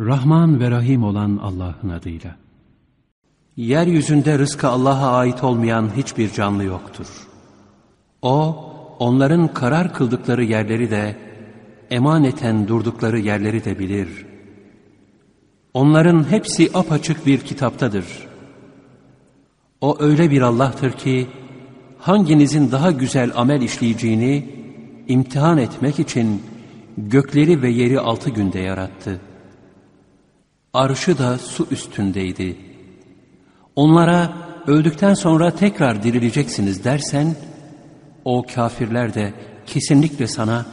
Rahman ve Rahim olan Allah'ın adıyla. Yeryüzünde rızkı Allah'a ait olmayan hiçbir canlı yoktur. O, onların karar kıldıkları yerleri de, emaneten durdukları yerleri de bilir. Onların hepsi apaçık bir kitaptadır. O öyle bir Allah'tır ki, hanginizin daha güzel amel işleyeceğini imtihan etmek için gökleri ve yeri altı günde yarattı. Arşı da su üstündeydi. Onlara öldükten sonra tekrar dirileceksiniz dersen, o kafirler de kesinlikle sana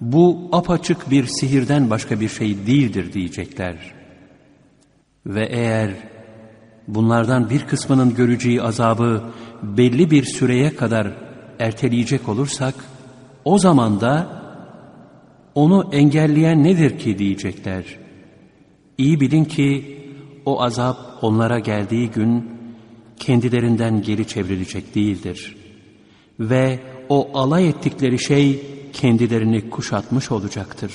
bu apaçık bir sihirden başka bir şey değildir diyecekler. Ve eğer bunlardan bir kısmının göreceği azabı belli bir süreye kadar erteleyecek olursak, o zaman da onu engelleyen nedir ki diyecekler. İyi bilin ki o azap onlara geldiği gün kendilerinden geri çevrilecek değildir. Ve o alay ettikleri şey kendilerini kuşatmış olacaktır.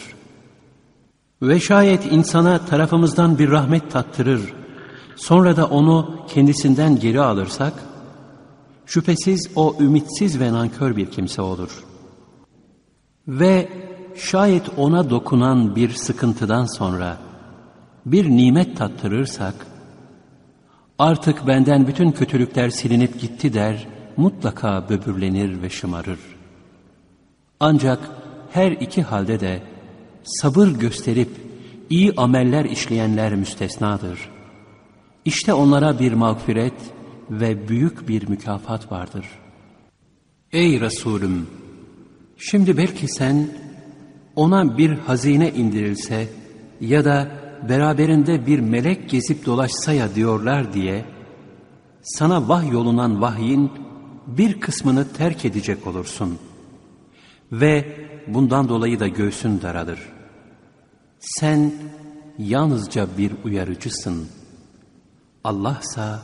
Ve şayet insana tarafımızdan bir rahmet tattırır, sonra da onu kendisinden geri alırsak, şüphesiz o ümitsiz ve nankör bir kimse olur. Ve şayet ona dokunan bir sıkıntıdan sonra bir nimet tattırırsak, artık benden bütün kötülükler silinip gitti der, mutlaka böbürlenir ve şımarır. Ancak her iki halde de sabır gösterip iyi ameller işleyenler müstesnadır. İşte onlara bir mağfiret ve büyük bir mükafat vardır. Ey Resulüm! Şimdi belki sen ona bir hazine indirilse ya da beraberinde bir melek gezip dolaşsa ya diyorlar diye sana vah yolunan vahyin bir kısmını terk edecek olursun. Ve bundan dolayı da göğsün daralır. Sen yalnızca bir uyarıcısın. Allahsa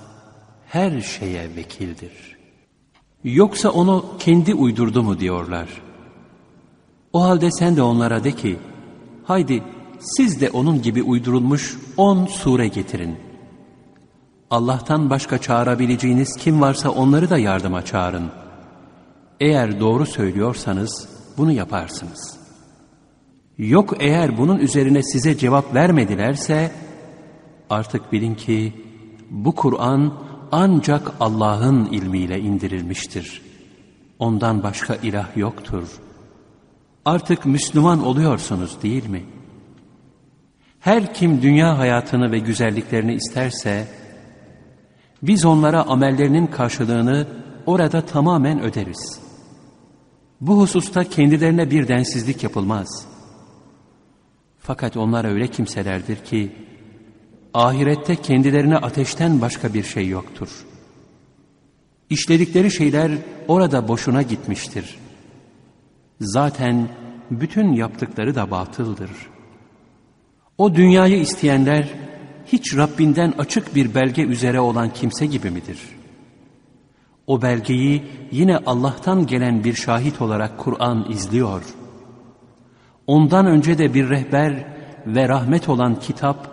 her şeye vekildir. Yoksa onu kendi uydurdu mu diyorlar. O halde sen de onlara de ki, haydi siz de onun gibi uydurulmuş on sure getirin. Allah'tan başka çağırabileceğiniz kim varsa onları da yardıma çağırın. Eğer doğru söylüyorsanız bunu yaparsınız. Yok eğer bunun üzerine size cevap vermedilerse artık bilin ki bu Kur'an ancak Allah'ın ilmiyle indirilmiştir. Ondan başka ilah yoktur. Artık Müslüman oluyorsunuz değil mi? Her kim dünya hayatını ve güzelliklerini isterse, biz onlara amellerinin karşılığını orada tamamen öderiz. Bu hususta kendilerine bir densizlik yapılmaz. Fakat onlar öyle kimselerdir ki, ahirette kendilerine ateşten başka bir şey yoktur. İşledikleri şeyler orada boşuna gitmiştir. Zaten bütün yaptıkları da batıldır. O dünyayı isteyenler hiç Rabbinden açık bir belge üzere olan kimse gibi midir? O belgeyi yine Allah'tan gelen bir şahit olarak Kur'an izliyor. Ondan önce de bir rehber ve rahmet olan kitap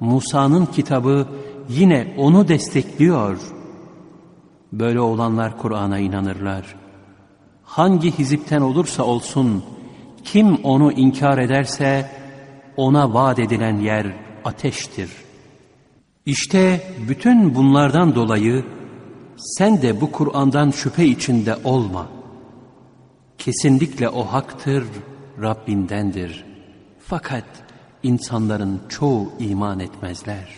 Musa'nın kitabı yine onu destekliyor. Böyle olanlar Kur'an'a inanırlar. Hangi hizipten olursa olsun, kim onu inkar ederse, ona vaat edilen yer ateştir. İşte bütün bunlardan dolayı, sen de bu Kur'an'dan şüphe içinde olma. Kesinlikle o haktır, Rabbindendir. Fakat, insanların çoğu iman etmezler.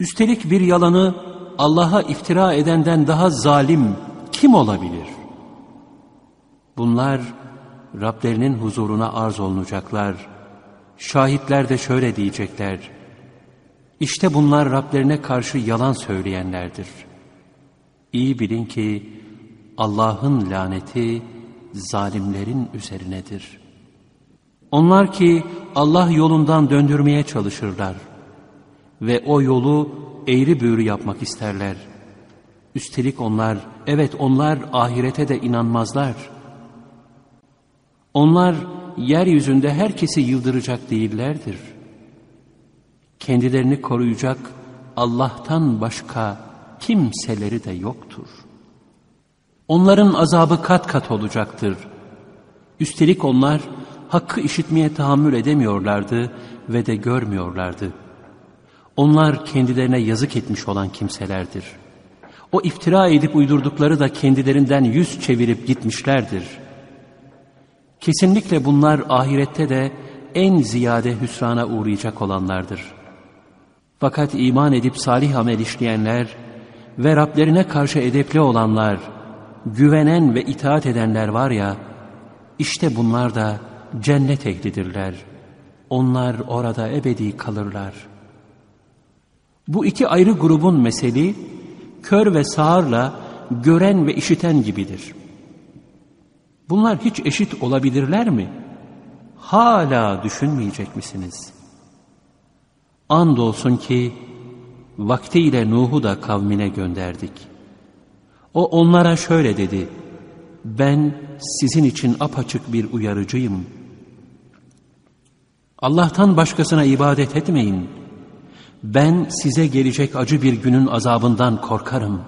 Üstelik bir yalanı Allah'a iftira edenden daha zalim kim olabilir? Bunlar Rablerinin huzuruna arz olunacaklar. Şahitler de şöyle diyecekler. İşte bunlar Rablerine karşı yalan söyleyenlerdir. İyi bilin ki Allah'ın laneti zalimlerin üzerinedir.'' Onlar ki Allah yolundan döndürmeye çalışırlar ve o yolu eğri büğrü yapmak isterler. Üstelik onlar, evet onlar ahirete de inanmazlar. Onlar yeryüzünde herkesi yıldıracak değillerdir. kendilerini koruyacak Allah'tan başka kimseleri de yoktur. Onların azabı kat kat olacaktır. Üstelik onlar hakkı işitmeye tahammül edemiyorlardı ve de görmüyorlardı. Onlar kendilerine yazık etmiş olan kimselerdir. O iftira edip uydurdukları da kendilerinden yüz çevirip gitmişlerdir. Kesinlikle bunlar ahirette de en ziyade hüsrana uğrayacak olanlardır. Fakat iman edip salih amel işleyenler ve Rablerine karşı edepli olanlar, güvenen ve itaat edenler var ya, işte bunlar da cennet ehlidirler. Onlar orada ebedi kalırlar. Bu iki ayrı grubun meseli, kör ve sağırla gören ve işiten gibidir. Bunlar hiç eşit olabilirler mi? Hala düşünmeyecek misiniz? Andolsun ki vaktiyle Nuh'u da kavmine gönderdik. O onlara şöyle dedi, ben sizin için apaçık bir uyarıcıyım. Allah'tan başkasına ibadet etmeyin. Ben size gelecek acı bir günün azabından korkarım.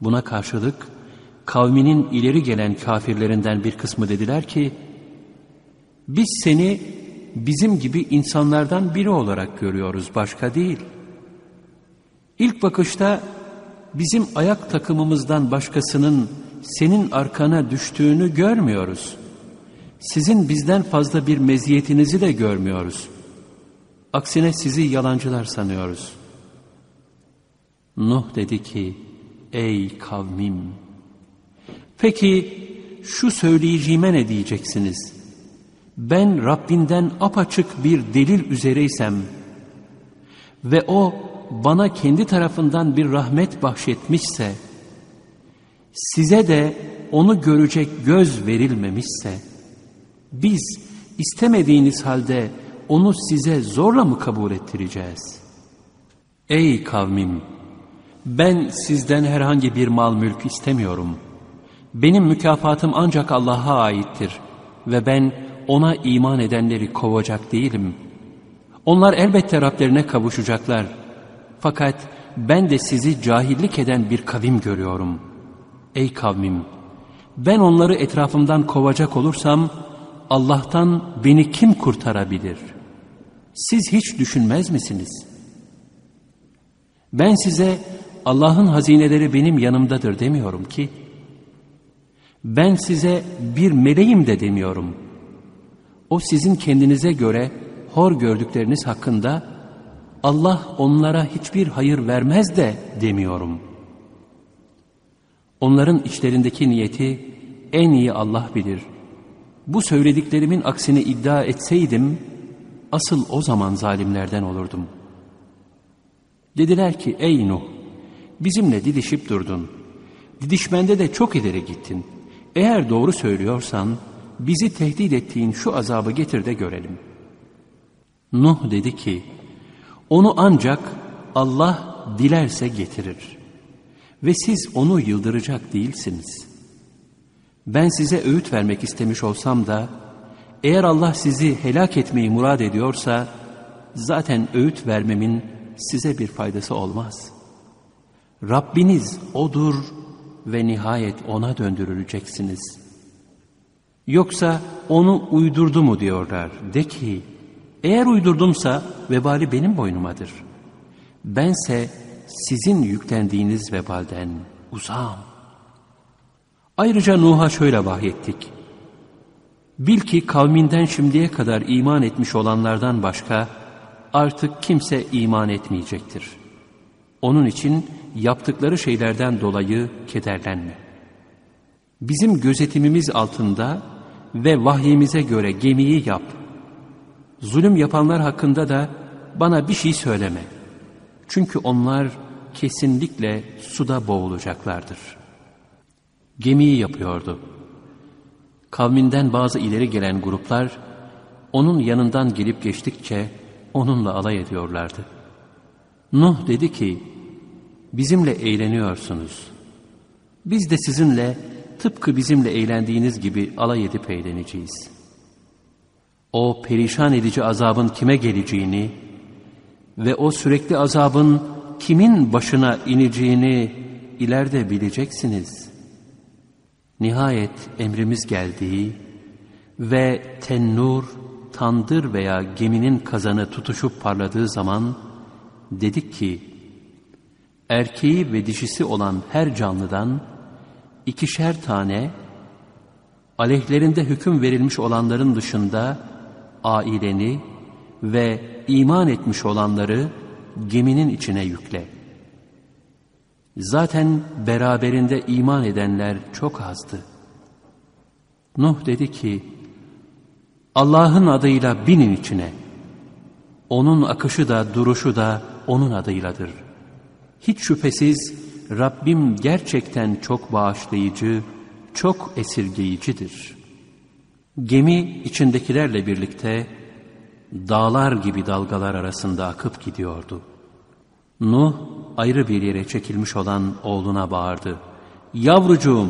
Buna karşılık kavminin ileri gelen kafirlerinden bir kısmı dediler ki, biz seni bizim gibi insanlardan biri olarak görüyoruz, başka değil. İlk bakışta bizim ayak takımımızdan başkasının senin arkana düştüğünü görmüyoruz. Sizin bizden fazla bir meziyetinizi de görmüyoruz. Aksine sizi yalancılar sanıyoruz. Nuh dedi ki, ey kavmim, peki şu söyleyeceğime ne diyeceksiniz? Ben Rabbinden apaçık bir delil üzereysem ve o bana kendi tarafından bir rahmet bahşetmişse, size de onu görecek göz verilmemişse, biz istemediğiniz halde onu size zorla mı kabul ettireceğiz? Ey kavmim! Ben sizden herhangi bir mal mülk istemiyorum. Benim mükafatım ancak Allah'a aittir ve ben ona iman edenleri kovacak değilim. Onlar elbette Rablerine kavuşacaklar. Fakat ben de sizi cahillik eden bir kavim görüyorum. Ey kavmim! Ben onları etrafımdan kovacak olursam, Allah'tan beni kim kurtarabilir? Siz hiç düşünmez misiniz? Ben size Allah'ın hazineleri benim yanımdadır demiyorum ki. Ben size bir meleğim de demiyorum. O sizin kendinize göre hor gördükleriniz hakkında Allah onlara hiçbir hayır vermez de demiyorum. Onların içlerindeki niyeti en iyi Allah bilir. Bu söylediklerimin aksini iddia etseydim, asıl o zaman zalimlerden olurdum. Dediler ki, ey Nuh, bizimle didişip durdun. Didişmende de çok ileri gittin. Eğer doğru söylüyorsan, bizi tehdit ettiğin şu azabı getir de görelim. Nuh dedi ki, onu ancak Allah dilerse getirir. Ve siz onu yıldıracak değilsiniz. Ben size öğüt vermek istemiş olsam da, eğer Allah sizi helak etmeyi murad ediyorsa, zaten öğüt vermemin size bir faydası olmaz. Rabbiniz O'dur ve nihayet O'na döndürüleceksiniz.'' Yoksa onu uydurdu mu diyorlar. De ki, eğer uydurdumsa vebali benim boynumadır. Bense sizin yüklendiğiniz vebalden uzağım. Ayrıca Nuh'a şöyle vahyettik. Bil ki kavminden şimdiye kadar iman etmiş olanlardan başka artık kimse iman etmeyecektir. Onun için yaptıkları şeylerden dolayı kederlenme. Bizim gözetimimiz altında ve vahyimize göre gemiyi yap. Zulüm yapanlar hakkında da bana bir şey söyleme. Çünkü onlar kesinlikle suda boğulacaklardır. Gemiyi yapıyordu. Kavminden bazı ileri gelen gruplar onun yanından gelip geçtikçe onunla alay ediyorlardı. Nuh dedi ki, bizimle eğleniyorsunuz. Biz de sizinle tıpkı bizimle eğlendiğiniz gibi alay edip eğleneceğiz. O perişan edici azabın kime geleceğini ve o sürekli azabın kimin başına ineceğini ileride bileceksiniz. Nihayet emrimiz geldiği ve tennur, tandır veya geminin kazanı tutuşup parladığı zaman dedik ki, erkeği ve dişisi olan her canlıdan ikişer tane, aleyhlerinde hüküm verilmiş olanların dışında aileni ve iman etmiş olanları geminin içine yükle. Zaten beraberinde iman edenler çok azdı. Nuh dedi ki, Allah'ın adıyla binin içine. Onun akışı da duruşu da onun adıyladır. Hiç şüphesiz Rabbim gerçekten çok bağışlayıcı, çok esirgeyicidir. Gemi içindekilerle birlikte dağlar gibi dalgalar arasında akıp gidiyordu. Nuh ayrı bir yere çekilmiş olan oğluna bağırdı. Yavrucuğum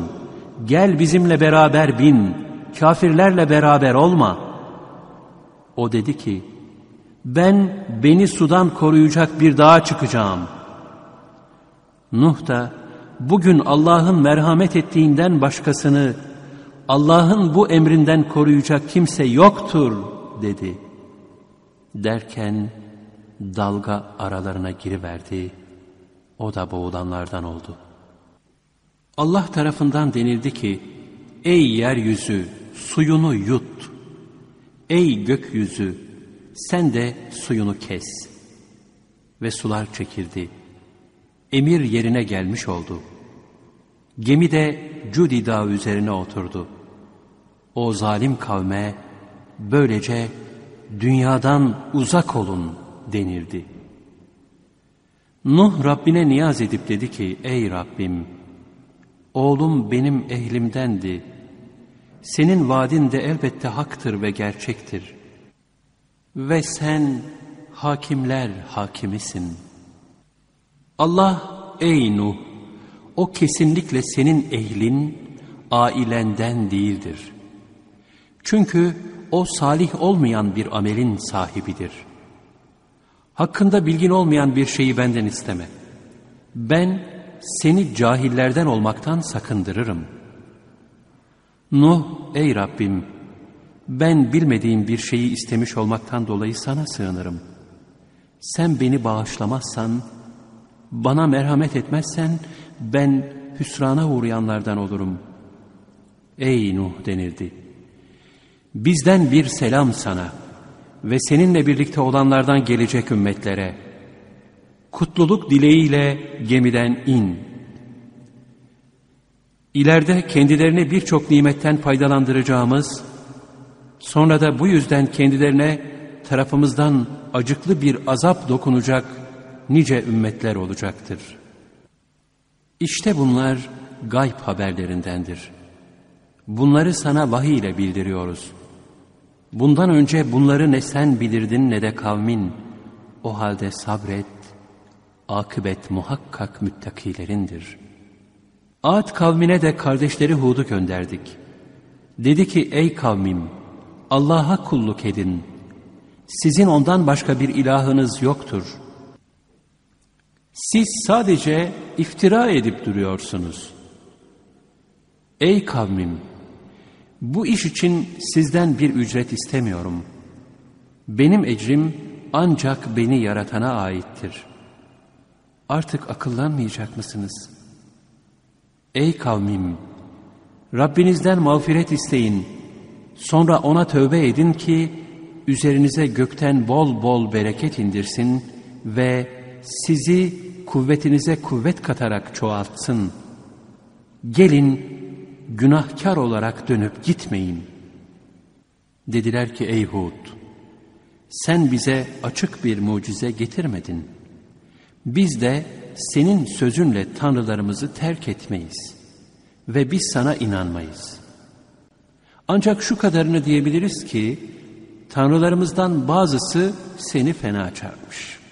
gel bizimle beraber bin, kafirlerle beraber olma. O dedi ki, ben beni sudan koruyacak bir dağa çıkacağım. Nuh da bugün Allah'ın merhamet ettiğinden başkasını Allah'ın bu emrinden koruyacak kimse yoktur dedi. Derken dalga aralarına giriverdi. O da boğulanlardan oldu. Allah tarafından denildi ki, Ey yeryüzü suyunu yut. Ey gökyüzü sen de suyunu kes. Ve sular çekildi. Emir yerine gelmiş oldu. Gemi de Cudi dağı üzerine oturdu. O zalim kavme böylece dünyadan uzak olun denirdi. Nuh Rabbine niyaz edip dedi ki ey Rabbim oğlum benim ehlimdendi. Senin vaadin de elbette haktır ve gerçektir. Ve sen hakimler hakimisin. Allah ey Nuh o kesinlikle senin ehlin ailenden değildir. Çünkü o salih olmayan bir amelin sahibidir. Hakkında bilgin olmayan bir şeyi benden isteme. Ben seni cahillerden olmaktan sakındırırım. Nuh, ey Rabbim, ben bilmediğim bir şeyi istemiş olmaktan dolayı sana sığınırım. Sen beni bağışlamazsan, bana merhamet etmezsen, ben hüsrana uğrayanlardan olurum. Ey Nuh denildi. Bizden bir selam sana ve seninle birlikte olanlardan gelecek ümmetlere. Kutluluk dileğiyle gemiden in. İleride kendilerini birçok nimetten faydalandıracağımız, sonra da bu yüzden kendilerine tarafımızdan acıklı bir azap dokunacak nice ümmetler olacaktır. İşte bunlar gayb haberlerindendir. Bunları sana vahiy ile bildiriyoruz.'' Bundan önce bunları ne sen bilirdin ne de kavmin. O halde sabret, akıbet muhakkak müttakilerindir. Ad kavmine de kardeşleri Hud'u gönderdik. Dedi ki ey kavmim, Allah'a kulluk edin. Sizin ondan başka bir ilahınız yoktur. Siz sadece iftira edip duruyorsunuz. Ey kavmim, bu iş için sizden bir ücret istemiyorum. Benim ecrim ancak beni yaratana aittir. Artık akıllanmayacak mısınız? Ey kavmim! Rabbinizden mağfiret isteyin. Sonra ona tövbe edin ki üzerinize gökten bol bol bereket indirsin ve sizi kuvvetinize kuvvet katarak çoğaltsın. Gelin günahkar olarak dönüp gitmeyin. Dediler ki ey Hud, sen bize açık bir mucize getirmedin. Biz de senin sözünle tanrılarımızı terk etmeyiz ve biz sana inanmayız. Ancak şu kadarını diyebiliriz ki, tanrılarımızdan bazısı seni fena çarpmış.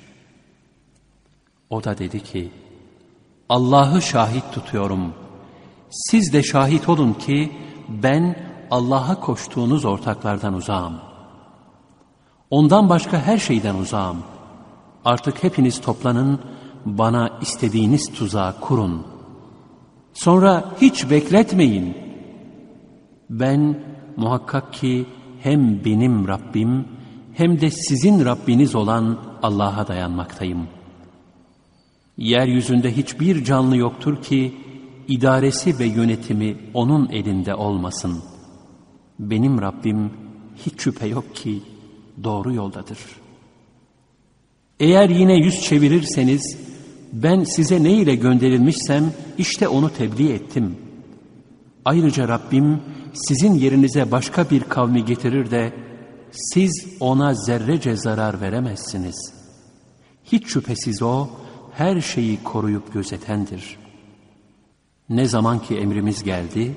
O da dedi ki, Allah'ı şahit tutuyorum.'' Siz de şahit olun ki ben Allah'a koştuğunuz ortaklardan uzağım. Ondan başka her şeyden uzağım. Artık hepiniz toplanın, bana istediğiniz tuzağı kurun. Sonra hiç bekletmeyin. Ben muhakkak ki hem benim Rabbim hem de sizin Rabbiniz olan Allah'a dayanmaktayım. Yeryüzünde hiçbir canlı yoktur ki idaresi ve yönetimi onun elinde olmasın. Benim Rabbim hiç şüphe yok ki doğru yoldadır. Eğer yine yüz çevirirseniz ben size ne ile gönderilmişsem işte onu tebliğ ettim. Ayrıca Rabbim sizin yerinize başka bir kavmi getirir de siz ona zerrece zarar veremezsiniz. Hiç şüphesiz o her şeyi koruyup gözetendir. Ne zaman ki emrimiz geldi,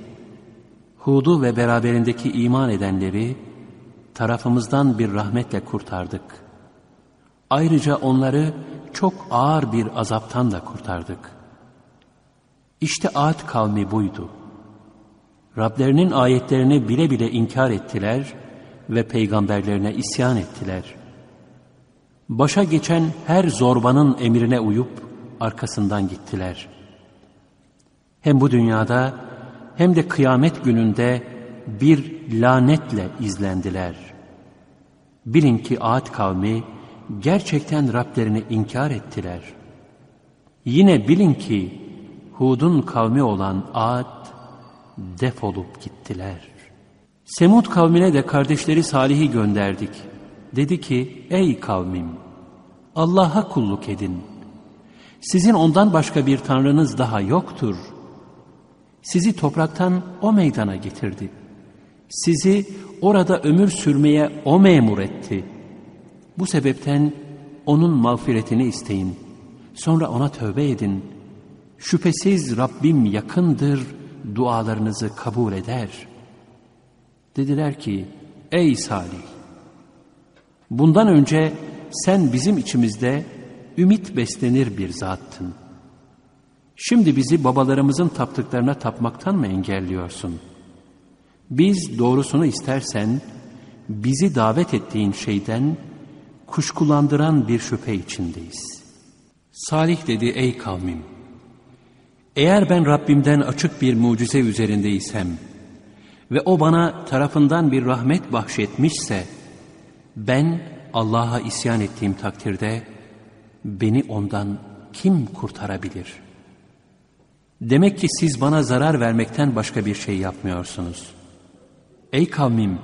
Hud'u ve beraberindeki iman edenleri tarafımızdan bir rahmetle kurtardık. Ayrıca onları çok ağır bir azaptan da kurtardık. İşte Ad kavmi buydu. Rablerinin ayetlerini bile bile inkar ettiler ve peygamberlerine isyan ettiler. Başa geçen her zorbanın emrine uyup arkasından gittiler. Hem bu dünyada hem de kıyamet gününde bir lanetle izlendiler. Bilin ki Ad kavmi gerçekten Rablerini inkar ettiler. Yine bilin ki Hud'un kavmi olan Ad defolup gittiler. Semud kavmine de kardeşleri Salih'i gönderdik. Dedi ki, ey kavmim, Allah'a kulluk edin. Sizin ondan başka bir tanrınız daha yoktur. Sizi topraktan o meydana getirdi. Sizi orada ömür sürmeye o memur etti. Bu sebepten onun mağfiretini isteyin. Sonra ona tövbe edin. Şüphesiz Rabbim yakındır, dualarınızı kabul eder. Dediler ki, ey Salih, bundan önce sen bizim içimizde ümit beslenir bir zattın. Şimdi bizi babalarımızın taptıklarına tapmaktan mı engelliyorsun? Biz doğrusunu istersen, bizi davet ettiğin şeyden kuşkulandıran bir şüphe içindeyiz. Salih dedi, ey kavmim, eğer ben Rabbimden açık bir mucize üzerindeysem ve o bana tarafından bir rahmet bahşetmişse, ben Allah'a isyan ettiğim takdirde beni ondan kim kurtarabilir? Demek ki siz bana zarar vermekten başka bir şey yapmıyorsunuz. Ey kavmim,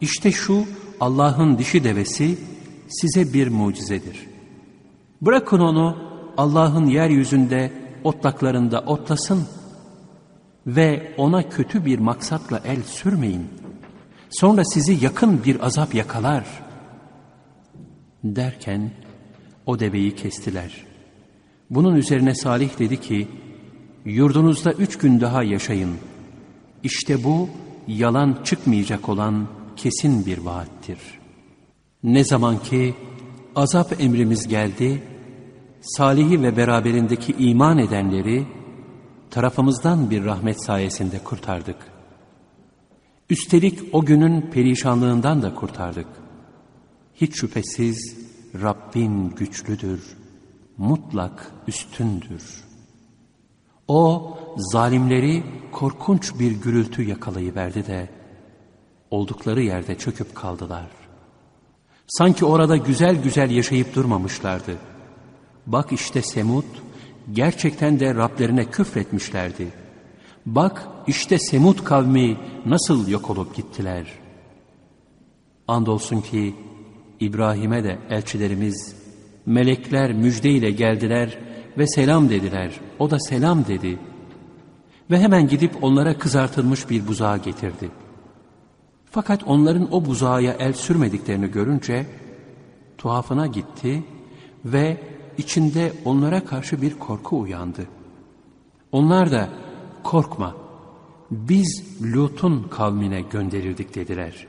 işte şu Allah'ın dişi devesi size bir mucizedir. Bırakın onu Allah'ın yeryüzünde otlaklarında otlasın ve ona kötü bir maksatla el sürmeyin. Sonra sizi yakın bir azap yakalar. Derken o deveyi kestiler. Bunun üzerine Salih dedi ki, yurdunuzda üç gün daha yaşayın. İşte bu yalan çıkmayacak olan kesin bir vaattir. Ne zaman ki azap emrimiz geldi, Salih'i ve beraberindeki iman edenleri tarafımızdan bir rahmet sayesinde kurtardık. Üstelik o günün perişanlığından da kurtardık. Hiç şüphesiz Rabbin güçlüdür, mutlak üstündür. O zalimleri korkunç bir gürültü yakalayıverdi de oldukları yerde çöküp kaldılar. Sanki orada güzel güzel yaşayıp durmamışlardı.'' Bak işte Semud gerçekten de Rablerine küfretmişlerdi. Bak işte Semud kavmi nasıl yok olup gittiler. Andolsun ki İbrahim'e de elçilerimiz melekler müjdeyle geldiler ve selam dediler. O da selam dedi. Ve hemen gidip onlara kızartılmış bir buzağı getirdi. Fakat onların o buzağa el sürmediklerini görünce tuhafına gitti ve içinde onlara karşı bir korku uyandı. Onlar da korkma biz Lut'un kavmine gönderildik dediler.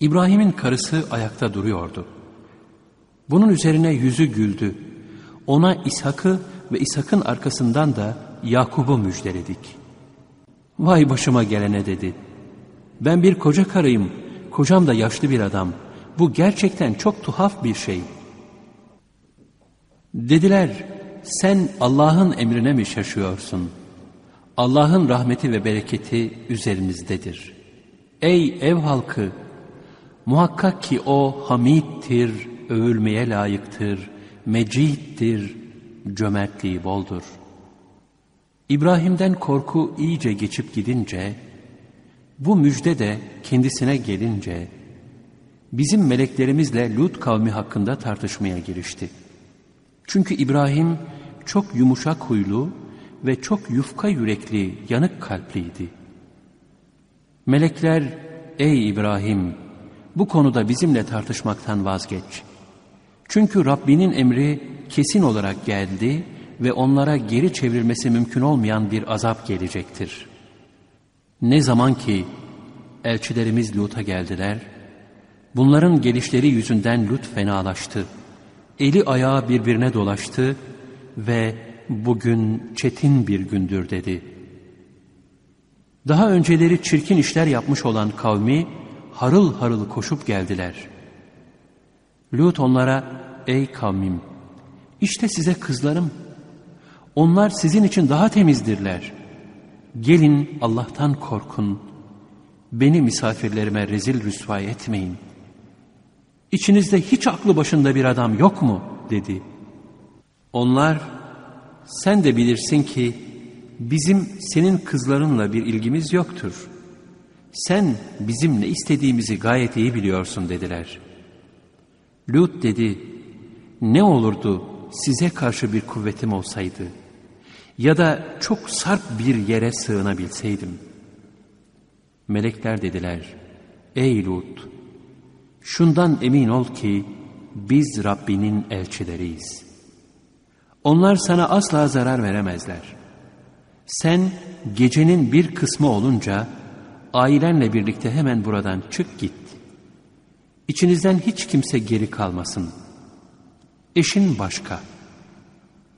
İbrahim'in karısı ayakta duruyordu. Bunun üzerine yüzü güldü. Ona İshak'ı ve İshak'ın arkasından da Yakub'u müjdeledik. Vay başıma gelene dedi. Ben bir koca karıyım, kocam da yaşlı bir adam. Bu gerçekten çok tuhaf bir şey.'' Dediler, sen Allah'ın emrine mi şaşıyorsun? Allah'ın rahmeti ve bereketi üzerimizdedir. Ey ev halkı! Muhakkak ki o hamidtir, övülmeye layıktır, meciddir, cömertliği boldur. İbrahim'den korku iyice geçip gidince, bu müjde de kendisine gelince, bizim meleklerimizle Lut kavmi hakkında tartışmaya girişti. Çünkü İbrahim çok yumuşak huylu ve çok yufka yürekli, yanık kalpliydi. Melekler, ey İbrahim, bu konuda bizimle tartışmaktan vazgeç. Çünkü Rabbinin emri kesin olarak geldi ve onlara geri çevrilmesi mümkün olmayan bir azap gelecektir. Ne zaman ki elçilerimiz Lut'a geldiler, bunların gelişleri yüzünden Lut fenalaştı. Eli ayağı birbirine dolaştı ve bugün çetin bir gündür dedi. Daha önceleri çirkin işler yapmış olan kavmi harıl harıl koşup geldiler. Lut onlara, ey kavmim, işte size kızlarım. Onlar sizin için daha temizdirler. Gelin Allah'tan korkun. Beni misafirlerime rezil rüsvay etmeyin. İçinizde hiç aklı başında bir adam yok mu? dedi. Onlar, sen de bilirsin ki bizim senin kızlarınla bir ilgimiz yoktur. Sen bizim ne istediğimizi gayet iyi biliyorsun dediler. Lut dedi, ne olurdu size karşı bir kuvvetim olsaydı ya da çok sarp bir yere sığınabilseydim. Melekler dediler, ey Lut, şundan emin ol ki biz Rabbinin elçileriyiz. Onlar sana asla zarar veremezler. Sen gecenin bir kısmı olunca ailenle birlikte hemen buradan çık git. İçinizden hiç kimse geri kalmasın. Eşin başka.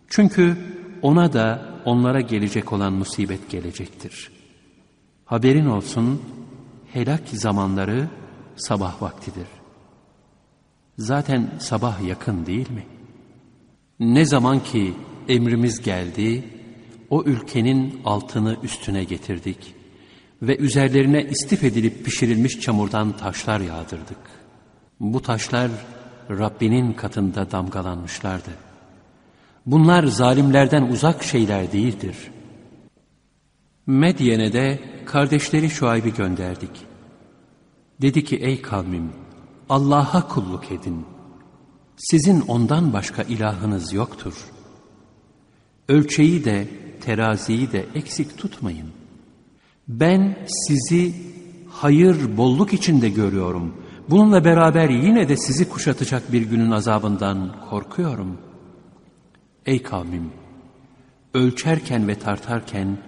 Çünkü ona da onlara gelecek olan musibet gelecektir. Haberin olsun helak zamanları sabah vaktidir. Zaten sabah yakın değil mi? Ne zaman ki emrimiz geldi, o ülkenin altını üstüne getirdik ve üzerlerine istif edilip pişirilmiş çamurdan taşlar yağdırdık. Bu taşlar Rabbinin katında damgalanmışlardı. Bunlar zalimlerden uzak şeyler değildir. Medyen'e de kardeşleri Şuayb'i gönderdik. Dedi ki ey kavmim Allah'a kulluk edin. Sizin ondan başka ilahınız yoktur. Ölçeyi de teraziyi de eksik tutmayın. Ben sizi hayır bolluk içinde görüyorum. Bununla beraber yine de sizi kuşatacak bir günün azabından korkuyorum. Ey kavmim! Ölçerken ve tartarken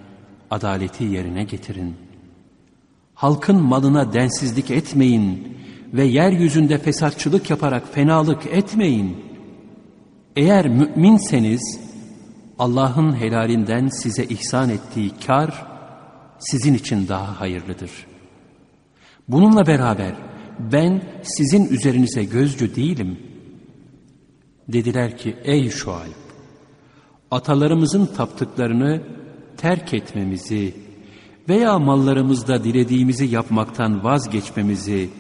adaleti yerine getirin. Halkın malına densizlik etmeyin ve yeryüzünde fesatçılık yaparak fenalık etmeyin. Eğer müminseniz Allah'ın helalinden size ihsan ettiği kar sizin için daha hayırlıdır. Bununla beraber ben sizin üzerinize gözcü değilim. Dediler ki ey Şuayb atalarımızın taptıklarını terk etmemizi veya mallarımızda dilediğimizi yapmaktan vazgeçmemizi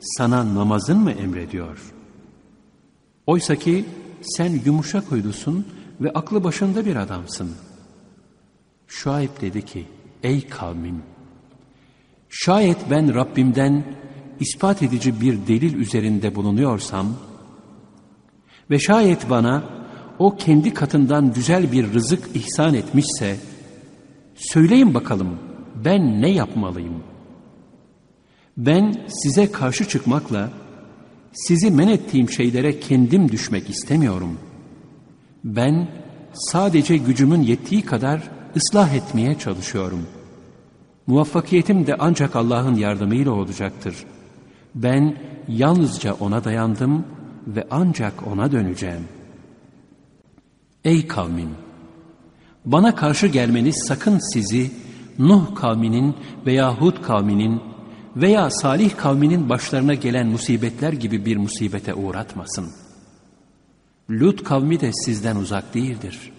sana namazın mı emrediyor? Oysa ki sen yumuşak huylusun ve aklı başında bir adamsın. Şuayb dedi ki, ey kavmim, şayet ben Rabbimden ispat edici bir delil üzerinde bulunuyorsam ve şayet bana o kendi katından güzel bir rızık ihsan etmişse, söyleyin bakalım ben ne yapmalıyım? Ben size karşı çıkmakla, sizi men ettiğim şeylere kendim düşmek istemiyorum. Ben sadece gücümün yettiği kadar ıslah etmeye çalışıyorum. Muvaffakiyetim de ancak Allah'ın yardımıyla olacaktır. Ben yalnızca O'na dayandım ve ancak O'na döneceğim. Ey kavmim! Bana karşı gelmeniz sakın sizi Nuh kavminin veya Hud kavminin veya Salih kavminin başlarına gelen musibetler gibi bir musibete uğratmasın. Lut kavmi de sizden uzak değildir.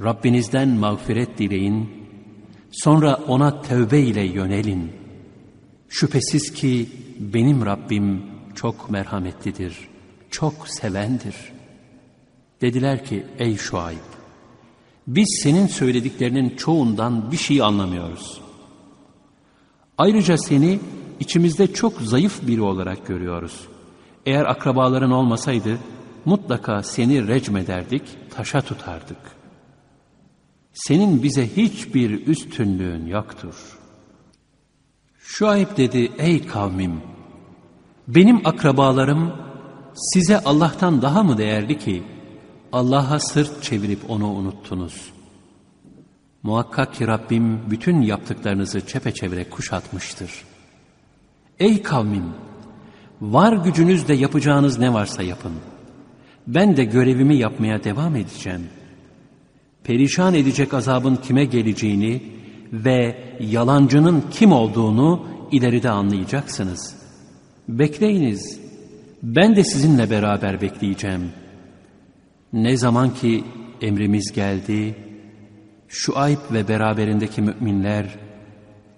Rabbinizden mağfiret dileyin, sonra ona tövbe ile yönelin. Şüphesiz ki benim Rabbim çok merhametlidir, çok sevendir. Dediler ki ey Şuayb, biz senin söylediklerinin çoğundan bir şey anlamıyoruz. Ayrıca seni içimizde çok zayıf biri olarak görüyoruz. Eğer akrabaların olmasaydı mutlaka seni recmederdik, taşa tutardık. Senin bize hiçbir üstünlüğün yoktur. Şuayb dedi, ey kavmim, benim akrabalarım size Allah'tan daha mı değerli ki Allah'a sırt çevirip onu unuttunuz? Muhakkak ki Rabbim bütün yaptıklarınızı çepeçevre kuşatmıştır. Ey kavmim! Var gücünüzle yapacağınız ne varsa yapın. Ben de görevimi yapmaya devam edeceğim. Perişan edecek azabın kime geleceğini ve yalancının kim olduğunu ileride anlayacaksınız. Bekleyiniz. Ben de sizinle beraber bekleyeceğim. Ne zaman ki emrimiz geldi, Şuayb ve beraberindeki müminler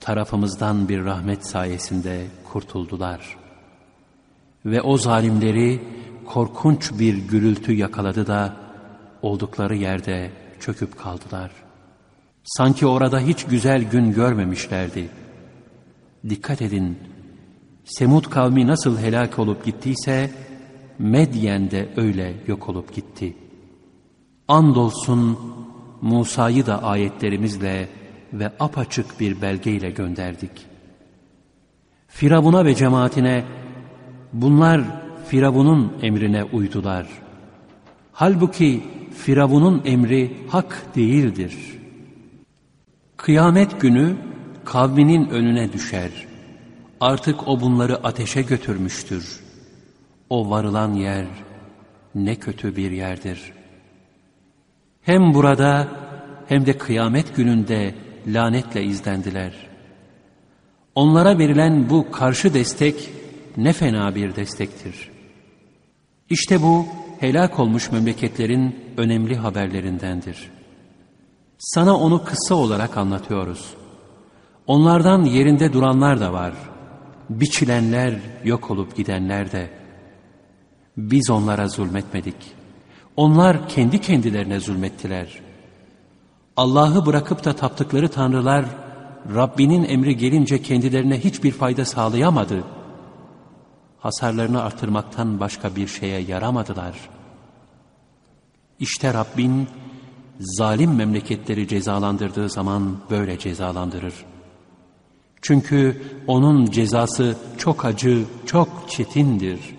tarafımızdan bir rahmet sayesinde kurtuldular. Ve o zalimleri korkunç bir gürültü yakaladı da oldukları yerde çöküp kaldılar. Sanki orada hiç güzel gün görmemişlerdi. Dikkat edin, Semud kavmi nasıl helak olup gittiyse, Medyen de öyle yok olup gitti. Andolsun Musa'yı da ayetlerimizle ve apaçık bir belgeyle gönderdik. Firavun'a ve cemaatine bunlar Firavun'un emrine uydular. Halbuki Firavun'un emri hak değildir. Kıyamet günü kavminin önüne düşer. Artık o bunları ateşe götürmüştür. O varılan yer ne kötü bir yerdir.'' Hem burada hem de kıyamet gününde lanetle izlendiler. Onlara verilen bu karşı destek ne fena bir destektir. İşte bu helak olmuş memleketlerin önemli haberlerindendir. Sana onu kısa olarak anlatıyoruz. Onlardan yerinde duranlar da var. Biçilenler, yok olup gidenler de. Biz onlara zulmetmedik.'' Onlar kendi kendilerine zulmettiler. Allah'ı bırakıp da taptıkları tanrılar Rabbinin emri gelince kendilerine hiçbir fayda sağlayamadı. Hasarlarını artırmaktan başka bir şeye yaramadılar. İşte Rabbin zalim memleketleri cezalandırdığı zaman böyle cezalandırır. Çünkü onun cezası çok acı, çok çetindir.''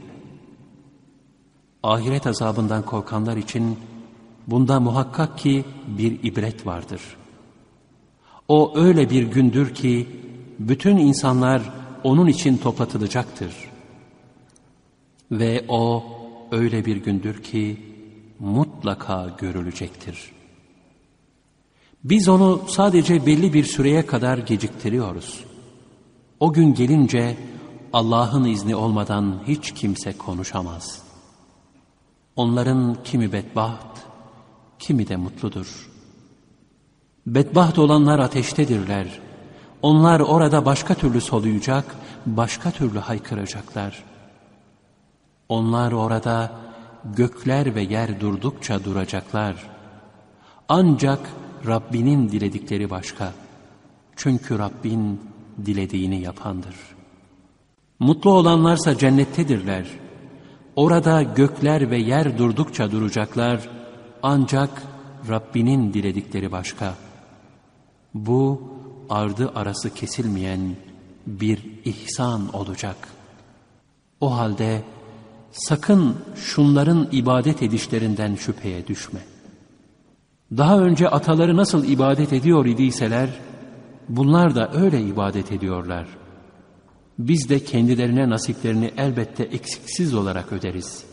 ahiret azabından korkanlar için bunda muhakkak ki bir ibret vardır. O öyle bir gündür ki bütün insanlar onun için toplatılacaktır. Ve o öyle bir gündür ki mutlaka görülecektir. Biz onu sadece belli bir süreye kadar geciktiriyoruz. O gün gelince Allah'ın izni olmadan hiç kimse konuşamaz.'' Onların kimi bedbaht, kimi de mutludur. Bedbaht olanlar ateştedirler. Onlar orada başka türlü soluyacak, başka türlü haykıracaklar. Onlar orada gökler ve yer durdukça duracaklar. Ancak Rabbinin diledikleri başka. Çünkü Rabbin dilediğini yapandır. Mutlu olanlarsa cennettedirler.'' Orada gökler ve yer durdukça duracaklar ancak Rabbinin diledikleri başka. Bu ardı arası kesilmeyen bir ihsan olacak. O halde sakın şunların ibadet edişlerinden şüpheye düşme. Daha önce ataları nasıl ibadet ediyor idiyseler, bunlar da öyle ibadet ediyorlar.'' biz de kendilerine nasiplerini elbette eksiksiz olarak öderiz.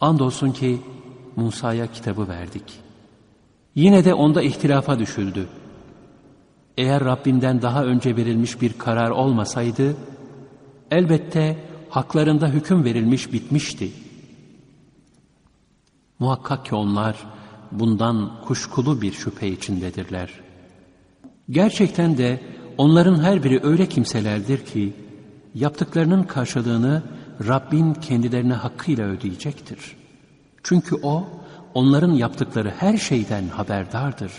Andolsun ki Musa'ya kitabı verdik. Yine de onda ihtilafa düşüldü. Eğer Rabbinden daha önce verilmiş bir karar olmasaydı, elbette haklarında hüküm verilmiş bitmişti. Muhakkak ki onlar bundan kuşkulu bir şüphe içindedirler. Gerçekten de onların her biri öyle kimselerdir ki, yaptıklarının karşılığını Rabbin kendilerine hakkıyla ödeyecektir. Çünkü O, onların yaptıkları her şeyden haberdardır.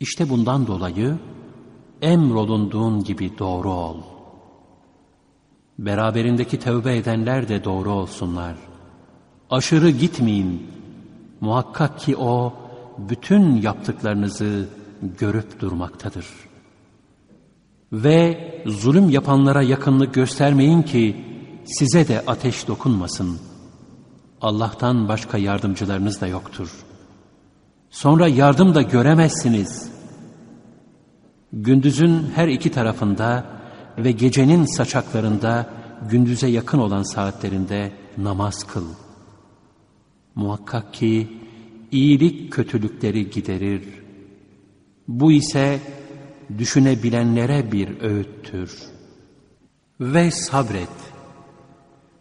İşte bundan dolayı, emrolunduğun gibi doğru ol. Beraberindeki tövbe edenler de doğru olsunlar. Aşırı gitmeyin. Muhakkak ki O, bütün yaptıklarınızı görüp durmaktadır. Ve zulüm yapanlara yakınlık göstermeyin ki, size de ateş dokunmasın. Allah'tan başka yardımcılarınız da yoktur. Sonra yardım da göremezsiniz. Gündüzün her iki tarafında ve gecenin saçaklarında gündüze yakın olan saatlerinde namaz kıl. Muhakkak ki iyilik kötülükleri giderir. Bu ise düşünebilenlere bir öğüttür. Ve sabret.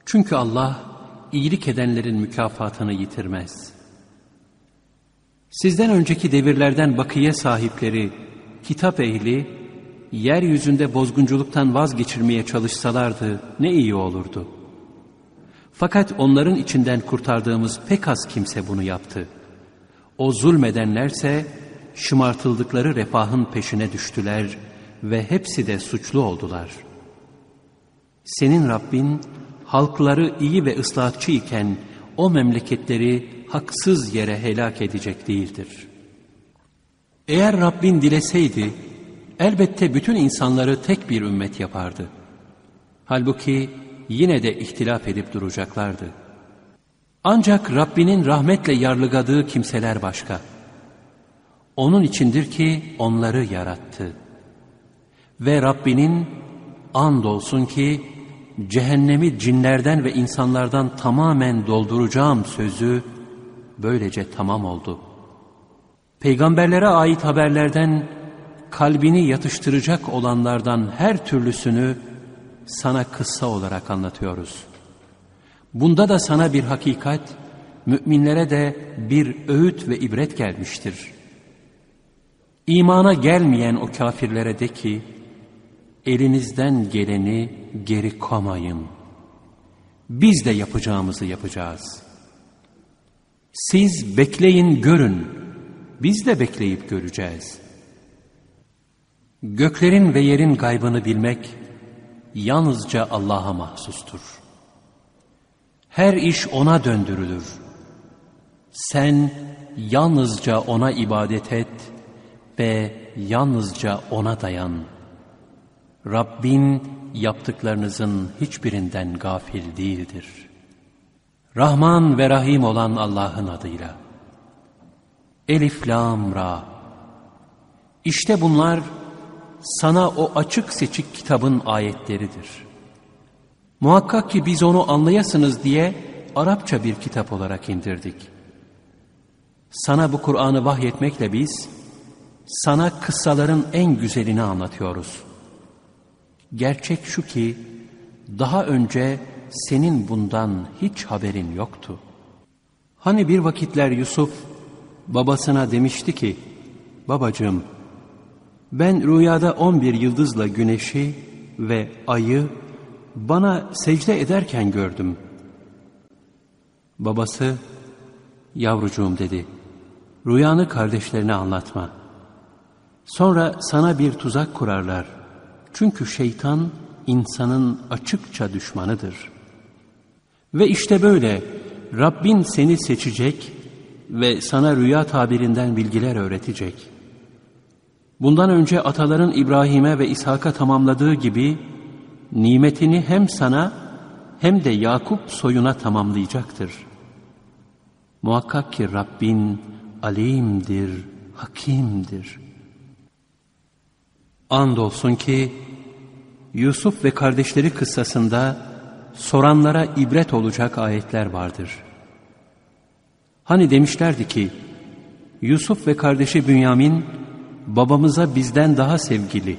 Çünkü Allah iyilik edenlerin mükafatını yitirmez. Sizden önceki devirlerden bakiye sahipleri, kitap ehli, yeryüzünde bozgunculuktan vazgeçirmeye çalışsalardı ne iyi olurdu. Fakat onların içinden kurtardığımız pek az kimse bunu yaptı. O zulmedenlerse şımartıldıkları refahın peşine düştüler ve hepsi de suçlu oldular. Senin Rabbin halkları iyi ve ıslahatçı iken o memleketleri haksız yere helak edecek değildir. Eğer Rabbin dileseydi elbette bütün insanları tek bir ümmet yapardı. Halbuki yine de ihtilaf edip duracaklardı. Ancak Rabbinin rahmetle yarlıgadığı kimseler başka. Onun içindir ki onları yarattı. Ve Rabbinin andolsun ki cehennemi cinlerden ve insanlardan tamamen dolduracağım sözü böylece tamam oldu. Peygamberlere ait haberlerden kalbini yatıştıracak olanlardan her türlüsünü sana kıssa olarak anlatıyoruz. Bunda da sana bir hakikat, müminlere de bir öğüt ve ibret gelmiştir. İmana gelmeyen o kafirlere de ki, elinizden geleni geri komayın. Biz de yapacağımızı yapacağız. Siz bekleyin görün, biz de bekleyip göreceğiz. Göklerin ve yerin gaybını bilmek yalnızca Allah'a mahsustur. Her iş O'na döndürülür. Sen yalnızca O'na ibadet et ve yalnızca O'na dayan. Rabbin yaptıklarınızın hiçbirinden gafil değildir. Rahman ve Rahim olan Allah'ın adıyla. Elif, Lam, Ra. İşte bunlar sana o açık seçik kitabın ayetleridir. Muhakkak ki biz onu anlayasınız diye Arapça bir kitap olarak indirdik. Sana bu Kur'an'ı vahyetmekle biz, sana kıssaların en güzelini anlatıyoruz. Gerçek şu ki, daha önce senin bundan hiç haberin yoktu. Hani bir vakitler Yusuf babasına demişti ki, babacığım ben rüyada on bir yıldızla güneşi ve ayı bana secde ederken gördüm. Babası, yavrucuğum dedi, rüyanı kardeşlerine anlatma. Sonra sana bir tuzak kurarlar. Çünkü şeytan insanın açıkça düşmanıdır. Ve işte böyle Rabbin seni seçecek ve sana rüya tabirinden bilgiler öğretecek. Bundan önce ataların İbrahim'e ve İshak'a tamamladığı gibi nimetini hem sana hem de Yakup soyuna tamamlayacaktır. Muhakkak ki Rabbin alimdir, hakimdir. Andolsun ki Yusuf ve kardeşleri kıssasında soranlara ibret olacak ayetler vardır. Hani demişlerdi ki Yusuf ve kardeşi Bünyamin babamıza bizden daha sevgili.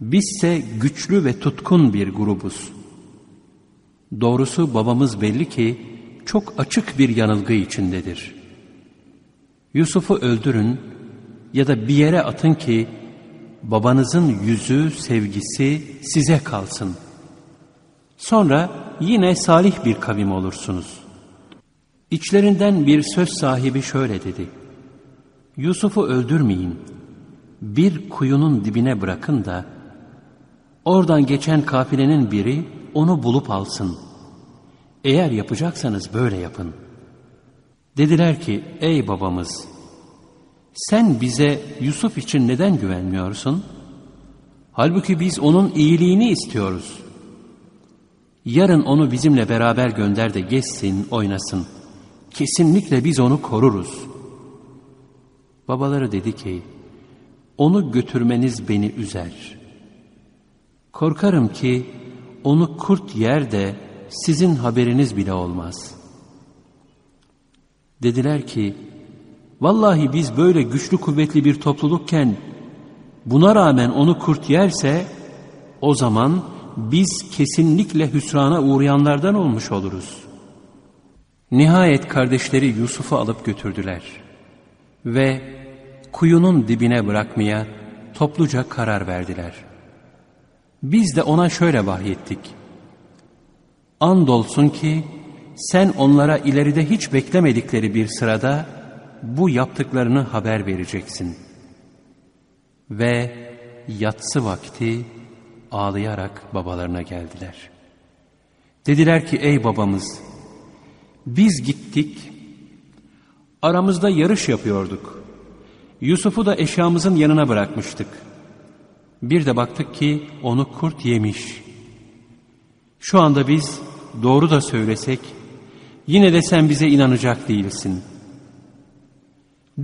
Bizse güçlü ve tutkun bir grubuz. Doğrusu babamız belli ki çok açık bir yanılgı içindedir. Yusuf'u öldürün ya da bir yere atın ki babanızın yüzü, sevgisi size kalsın. Sonra yine salih bir kavim olursunuz. İçlerinden bir söz sahibi şöyle dedi. Yusuf'u öldürmeyin. Bir kuyunun dibine bırakın da oradan geçen kafilenin biri onu bulup alsın. Eğer yapacaksanız böyle yapın. Dediler ki ey babamız sen bize Yusuf için neden güvenmiyorsun? Halbuki biz onun iyiliğini istiyoruz. Yarın onu bizimle beraber gönder de geçsin, oynasın. Kesinlikle biz onu koruruz. Babaları dedi ki, onu götürmeniz beni üzer. Korkarım ki onu kurt yer de sizin haberiniz bile olmaz. Dediler ki, Vallahi biz böyle güçlü kuvvetli bir toplulukken buna rağmen onu kurt yerse o zaman biz kesinlikle hüsrana uğrayanlardan olmuş oluruz. Nihayet kardeşleri Yusuf'u alıp götürdüler ve kuyunun dibine bırakmaya topluca karar verdiler. Biz de ona şöyle vahyettik. Andolsun ki sen onlara ileride hiç beklemedikleri bir sırada bu yaptıklarını haber vereceksin. Ve yatsı vakti ağlayarak babalarına geldiler. Dediler ki ey babamız biz gittik aramızda yarış yapıyorduk. Yusuf'u da eşyamızın yanına bırakmıştık. Bir de baktık ki onu kurt yemiş. Şu anda biz doğru da söylesek yine de sen bize inanacak değilsin.''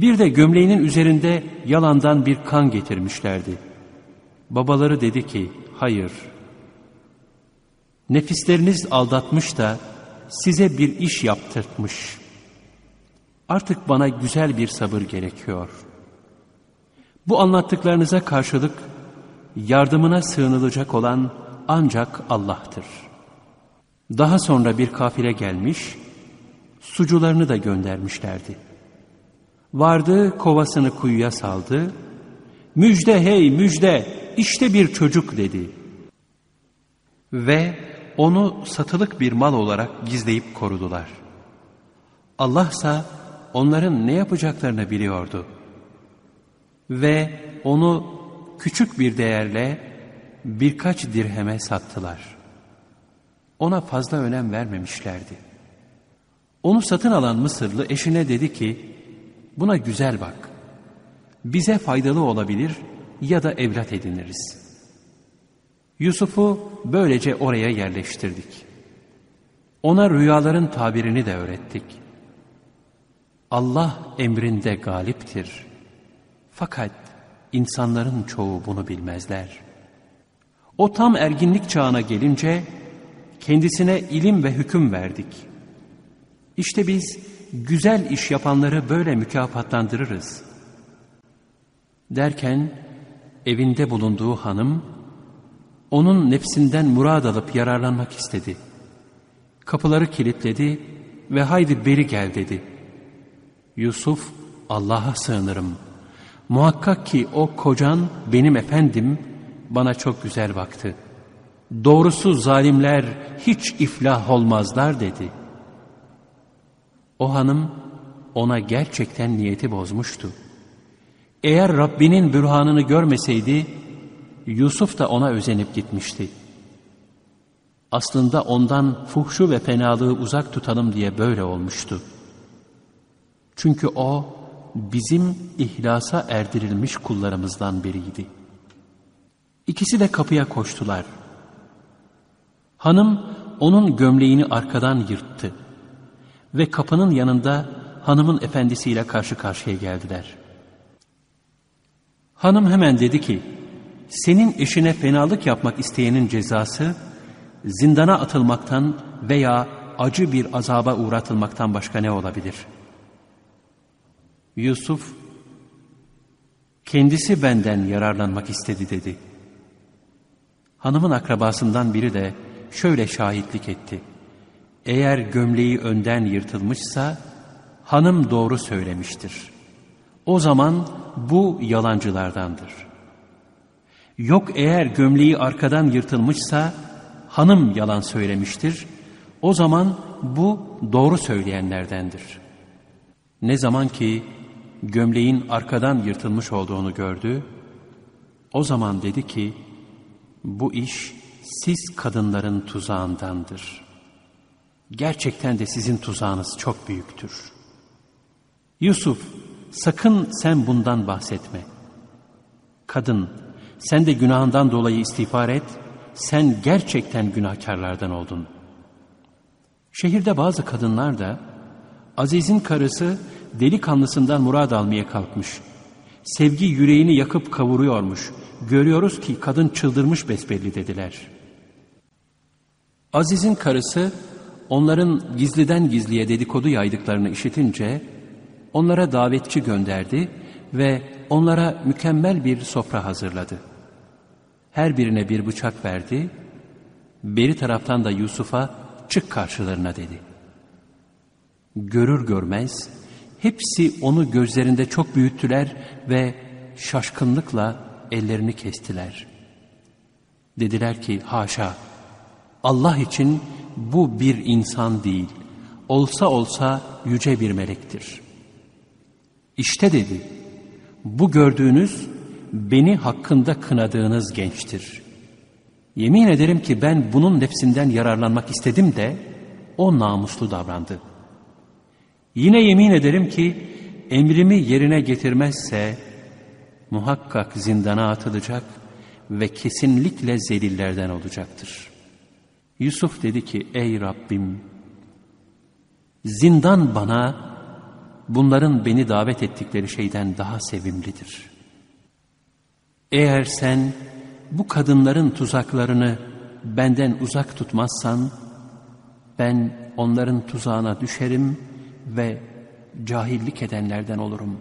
Bir de gömleğinin üzerinde yalandan bir kan getirmişlerdi. Babaları dedi ki, hayır. Nefisleriniz aldatmış da size bir iş yaptırtmış. Artık bana güzel bir sabır gerekiyor. Bu anlattıklarınıza karşılık yardımına sığınılacak olan ancak Allah'tır. Daha sonra bir kafile gelmiş, sucularını da göndermişlerdi. Vardı kovasını kuyuya saldı. Müjde hey müjde işte bir çocuk dedi. Ve onu satılık bir mal olarak gizleyip korudular. Allah ise onların ne yapacaklarını biliyordu. Ve onu küçük bir değerle birkaç dirheme sattılar. Ona fazla önem vermemişlerdi. Onu satın alan Mısırlı eşine dedi ki, Buna güzel bak. Bize faydalı olabilir ya da evlat ediniriz. Yusuf'u böylece oraya yerleştirdik. Ona rüyaların tabirini de öğrettik. Allah emrinde galiptir. Fakat insanların çoğu bunu bilmezler. O tam erginlik çağına gelince kendisine ilim ve hüküm verdik. İşte biz güzel iş yapanları böyle mükafatlandırırız. Derken evinde bulunduğu hanım onun nefsinden murad alıp yararlanmak istedi. Kapıları kilitledi ve haydi beri gel dedi. Yusuf Allah'a sığınırım. Muhakkak ki o kocan benim efendim bana çok güzel baktı. Doğrusu zalimler hiç iflah olmazlar dedi.'' O hanım ona gerçekten niyeti bozmuştu. Eğer Rabbinin bürhanını görmeseydi Yusuf da ona özenip gitmişti. Aslında ondan fuhşu ve fenalığı uzak tutalım diye böyle olmuştu. Çünkü o bizim ihlasa erdirilmiş kullarımızdan biriydi. İkisi de kapıya koştular. Hanım onun gömleğini arkadan yırttı ve kapının yanında hanımın efendisiyle karşı karşıya geldiler. Hanım hemen dedi ki, senin eşine fenalık yapmak isteyenin cezası, zindana atılmaktan veya acı bir azaba uğratılmaktan başka ne olabilir? Yusuf, kendisi benden yararlanmak istedi dedi. Hanımın akrabasından biri de şöyle şahitlik etti. Eğer gömleği önden yırtılmışsa hanım doğru söylemiştir. O zaman bu yalancılardandır. Yok eğer gömleği arkadan yırtılmışsa hanım yalan söylemiştir. O zaman bu doğru söyleyenlerdendir. Ne zaman ki gömleğin arkadan yırtılmış olduğunu gördü, o zaman dedi ki, bu iş siz kadınların tuzağındandır. Gerçekten de sizin tuzağınız çok büyüktür. Yusuf, sakın sen bundan bahsetme. Kadın, sen de günahından dolayı istiğfar et, sen gerçekten günahkarlardan oldun. Şehirde bazı kadınlar da, Aziz'in karısı delikanlısından murad almaya kalkmış. Sevgi yüreğini yakıp kavuruyormuş. Görüyoruz ki kadın çıldırmış besbelli dediler. Aziz'in karısı onların gizliden gizliye dedikodu yaydıklarını işitince onlara davetçi gönderdi ve onlara mükemmel bir sofra hazırladı. Her birine bir bıçak verdi, beri taraftan da Yusuf'a çık karşılarına dedi. Görür görmez hepsi onu gözlerinde çok büyüttüler ve şaşkınlıkla ellerini kestiler. Dediler ki haşa Allah için bu bir insan değil, olsa olsa yüce bir melektir. İşte dedi, bu gördüğünüz beni hakkında kınadığınız gençtir. Yemin ederim ki ben bunun nefsinden yararlanmak istedim de o namuslu davrandı. Yine yemin ederim ki emrimi yerine getirmezse muhakkak zindana atılacak ve kesinlikle zelillerden olacaktır. Yusuf dedi ki ey Rabbim zindan bana bunların beni davet ettikleri şeyden daha sevimlidir. Eğer sen bu kadınların tuzaklarını benden uzak tutmazsan ben onların tuzağına düşerim ve cahillik edenlerden olurum.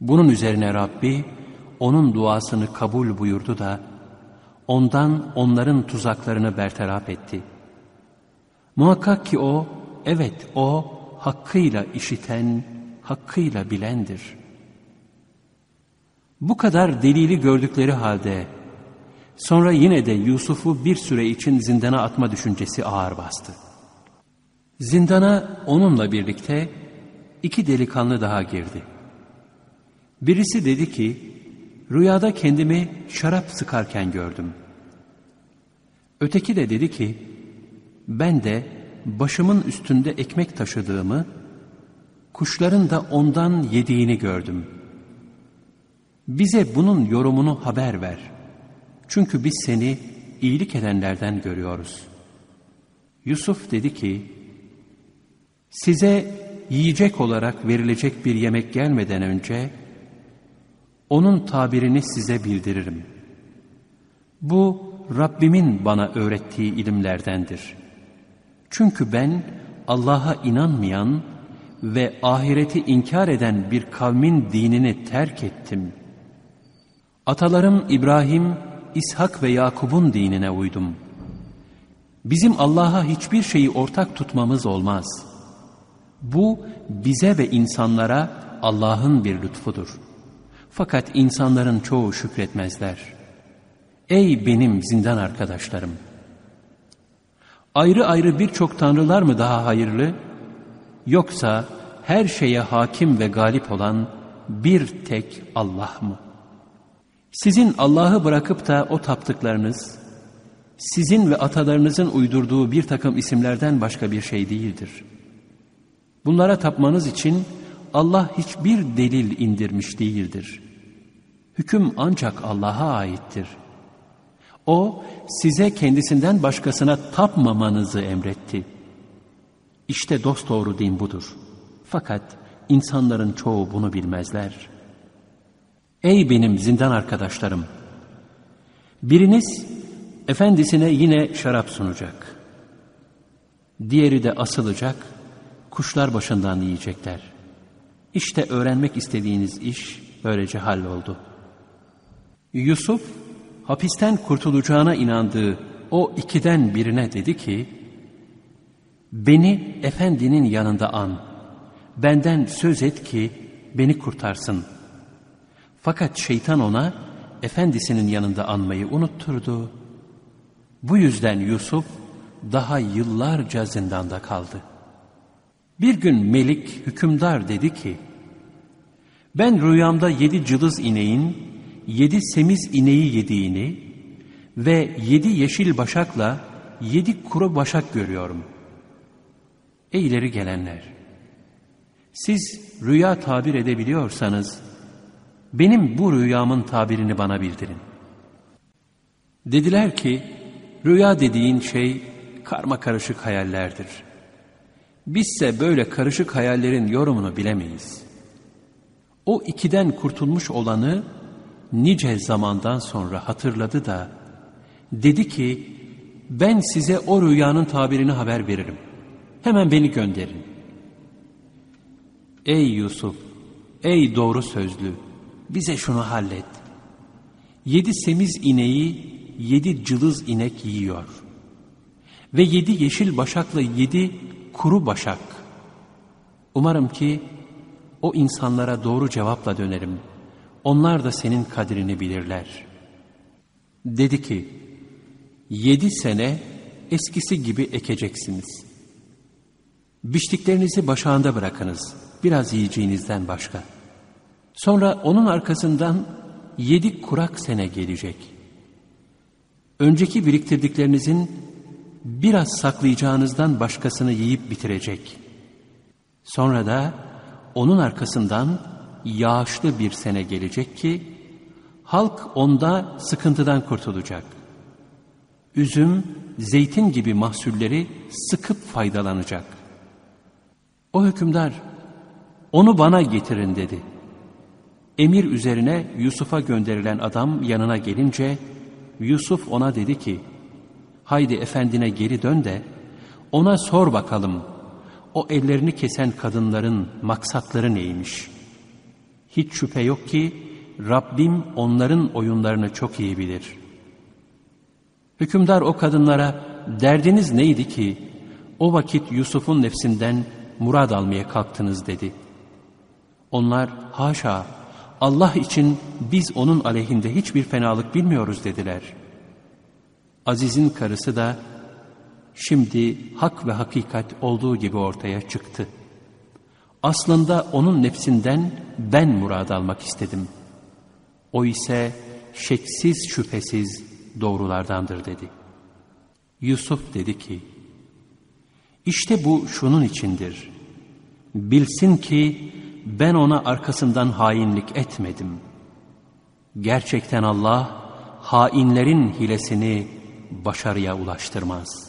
Bunun üzerine Rabbi onun duasını kabul buyurdu da ondan onların tuzaklarını bertaraf etti. Muhakkak ki o, evet o hakkıyla işiten, hakkıyla bilendir. Bu kadar delili gördükleri halde sonra yine de Yusuf'u bir süre için zindana atma düşüncesi ağır bastı. Zindana onunla birlikte iki delikanlı daha girdi. Birisi dedi ki, rüyada kendimi şarap sıkarken gördüm. Öteki de dedi ki, ben de başımın üstünde ekmek taşıdığımı, kuşların da ondan yediğini gördüm. Bize bunun yorumunu haber ver. Çünkü biz seni iyilik edenlerden görüyoruz. Yusuf dedi ki, size yiyecek olarak verilecek bir yemek gelmeden önce, onun tabirini size bildiririm. Bu Rabbimin bana öğrettiği ilimlerdendir. Çünkü ben Allah'a inanmayan ve ahireti inkar eden bir kavmin dinini terk ettim. Atalarım İbrahim, İshak ve Yakub'un dinine uydum. Bizim Allah'a hiçbir şeyi ortak tutmamız olmaz. Bu bize ve insanlara Allah'ın bir lütfudur.'' Fakat insanların çoğu şükretmezler. Ey benim zindan arkadaşlarım! Ayrı ayrı birçok tanrılar mı daha hayırlı? Yoksa her şeye hakim ve galip olan bir tek Allah mı? Sizin Allah'ı bırakıp da o taptıklarınız, sizin ve atalarınızın uydurduğu bir takım isimlerden başka bir şey değildir. Bunlara tapmanız için Allah hiçbir delil indirmiş değildir. Hüküm ancak Allah'a aittir. O size kendisinden başkasına tapmamanızı emretti. İşte dosdoğru din budur. Fakat insanların çoğu bunu bilmezler. Ey benim zindan arkadaşlarım! Biriniz efendisine yine şarap sunacak. Diğeri de asılacak, kuşlar başından yiyecekler. İşte öğrenmek istediğiniz iş böylece halloldu. Yusuf, hapisten kurtulacağına inandığı o ikiden birine dedi ki, Beni efendinin yanında an. Benden söz et ki beni kurtarsın. Fakat şeytan ona efendisinin yanında anmayı unutturdu. Bu yüzden Yusuf daha yıllarca zindanda kaldı. Bir gün Melik hükümdar dedi ki, ben rüyamda yedi cılız ineğin, yedi semiz ineği yediğini ve yedi yeşil başakla yedi kuru başak görüyorum. Ey ileri gelenler! Siz rüya tabir edebiliyorsanız, benim bu rüyamın tabirini bana bildirin. Dediler ki, rüya dediğin şey karma karışık hayallerdir. Bizse böyle karışık hayallerin yorumunu bilemeyiz. O ikiden kurtulmuş olanı nice zamandan sonra hatırladı da, dedi ki, ben size o rüyanın tabirini haber veririm. Hemen beni gönderin. Ey Yusuf, ey doğru sözlü, bize şunu hallet. Yedi semiz ineği yedi cılız inek yiyor. Ve yedi yeşil başakla yedi kuru başak. Umarım ki o insanlara doğru cevapla dönerim. Onlar da senin kadrini bilirler. Dedi ki, yedi sene eskisi gibi ekeceksiniz. Biçtiklerinizi başağında bırakınız, biraz yiyeceğinizden başka. Sonra onun arkasından yedi kurak sene gelecek. Önceki biriktirdiklerinizin biraz saklayacağınızdan başkasını yiyip bitirecek. Sonra da onun arkasından yağışlı bir sene gelecek ki, halk onda sıkıntıdan kurtulacak. Üzüm, zeytin gibi mahsulleri sıkıp faydalanacak. O hükümdar, onu bana getirin dedi. Emir üzerine Yusuf'a gönderilen adam yanına gelince, Yusuf ona dedi ki, haydi efendine geri dön de, ona sor bakalım, o ellerini kesen kadınların maksatları neymiş? Hiç şüphe yok ki, Rabbim onların oyunlarını çok iyi bilir. Hükümdar o kadınlara, derdiniz neydi ki, o vakit Yusuf'un nefsinden murad almaya kalktınız dedi. Onlar, haşa, Allah için biz onun aleyhinde hiçbir fenalık bilmiyoruz dediler. Aziz'in karısı da şimdi hak ve hakikat olduğu gibi ortaya çıktı. Aslında onun nefsinden ben murad almak istedim. O ise şeksiz şüphesiz doğrulardandır dedi. Yusuf dedi ki, işte bu şunun içindir. Bilsin ki ben ona arkasından hainlik etmedim. Gerçekten Allah hainlerin hilesini başarıya ulaştırmaz.''